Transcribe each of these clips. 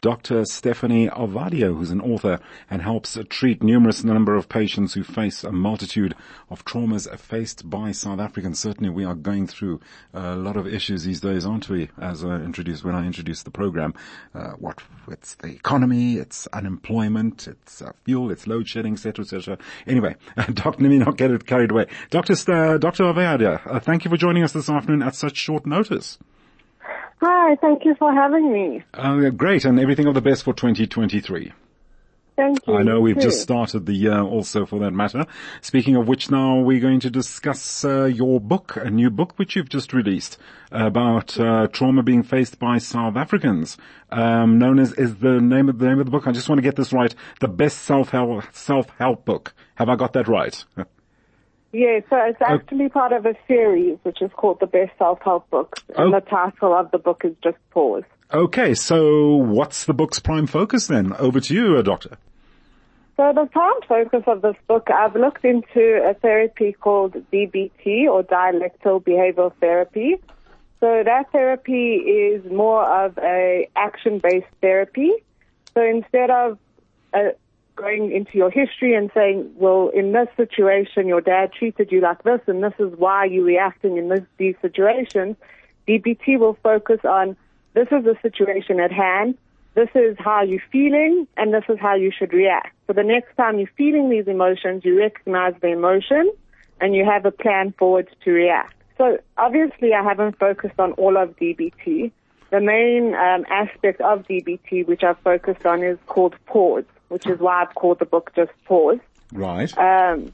Dr. Steffani Ovadia, who's an author and helps treat numerous number of patients who face a multitude of traumas faced by South Africans. Certainly we are going through a lot of issues these days, aren't we? As I introduced, when I introduced the program, uh, what, it's the economy, it's unemployment, it's uh, fuel, it's load shedding, etc., etc. Anyway, Dr. let me not get it carried away. Dr. St- Dr. Ovadia, uh, thank you for joining us this afternoon at such short notice. Hi, thank you for having me. Uh, great, and everything of the best for 2023. Thank you. I know we've too. just started the year also for that matter. Speaking of which now we're going to discuss uh, your book, a new book which you've just released about uh, trauma being faced by South Africans. Um, known as is the name of the name of the book. I just want to get this right. The best self-help self-help book. Have I got that right? Yeah, so it's actually part of a series which is called the Best Self-Help Book. And Oh. the title of the book is just Pause. okay, so what's the book's prime focus then? Over to you, uh, Doctor. So the prime focus of this book, I've looked into a therapy called DBT or dialectical behavioral therapy. So that therapy is more of a action-based therapy. So instead of uh, going into your history and saying, well, in this situation, your dad treated you like this and this is why you're reacting in this, these situations, DBT will focus on this is the situation at hand, this is how you're feeling, and this is how you should react. So the next time you're feeling these emotions, you recognize the emotion and you have a plan forward to react. So obviously I haven't focused on all of DBT. The main um, aspect of DBT which I've focused on is called pause, which is why I've called the book just pause. Right. Um,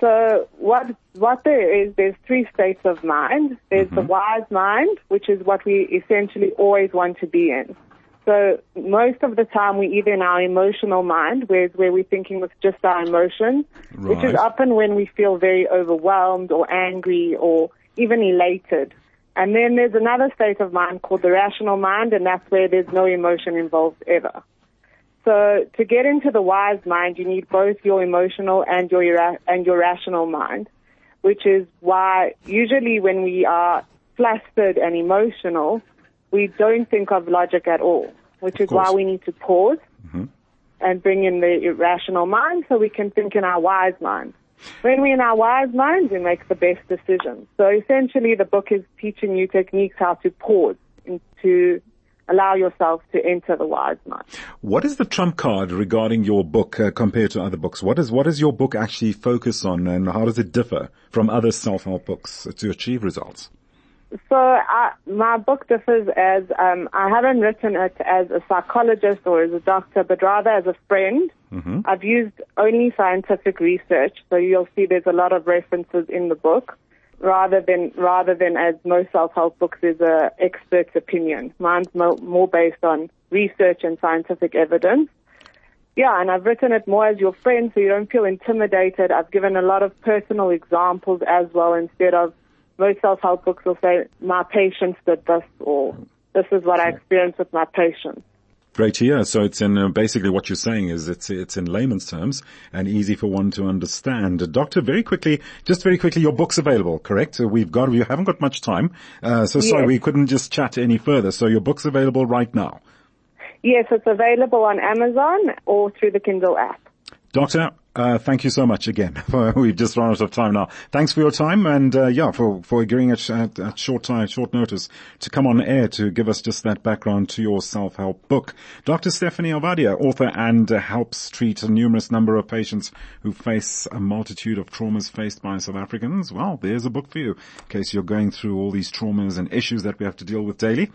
so what what there is, there's three states of mind. There's the wise mind, which is what we essentially always want to be in. So most of the time we're either in our emotional mind, where where we're thinking with just our emotions, which is often when we feel very overwhelmed or angry or even elated. And then there's another state of mind called the rational mind, and that's where there's no emotion involved ever. So to get into the wise mind, you need both your emotional and your and your rational mind, which is why usually when we are flustered and emotional, we don't think of logic at all, which is why we need to pause mm-hmm. and bring in the irrational mind so we can think in our wise mind. When we're in our wise mind, we make the best decisions. So essentially the book is teaching you techniques how to pause and to allow yourself to enter the wise mind. What is the trump card regarding your book uh, compared to other books? What is what does your book actually focus on, and how does it differ from other self-help books to achieve results? So I, my book differs as um, I haven't written it as a psychologist or as a doctor, but rather as a friend. I've used only scientific research, so you'll see there's a lot of references in the book, rather than rather than as most self-help books is a expert's opinion. Mine's mo- more based on research and scientific evidence. Yeah, and I've written it more as your friend so you don't feel intimidated. I've given a lot of personal examples as well instead of most self-help books will say, my patients did this or this is what I experienced with my patients. Great to hear. So it's in uh, basically what you're saying is it's it's in layman's terms and easy for one to understand. Doctor, very quickly, just very quickly, your book's available, correct? We've got we haven't got much time, uh, so sorry we couldn't just chat any further. So your book's available right now. Yes, it's available on Amazon or through the Kindle app. Doctor, uh, thank you so much again. We've just run out of time now. Thanks for your time and, uh, yeah, for, for agreeing at, at, at short time, short notice to come on air to give us just that background to your self-help book. Dr. Steffani Ovadia, author and uh, helps treat a numerous number of patients who face a multitude of traumas faced by South Africans. Well, there's a book for you in case you're going through all these traumas and issues that we have to deal with daily.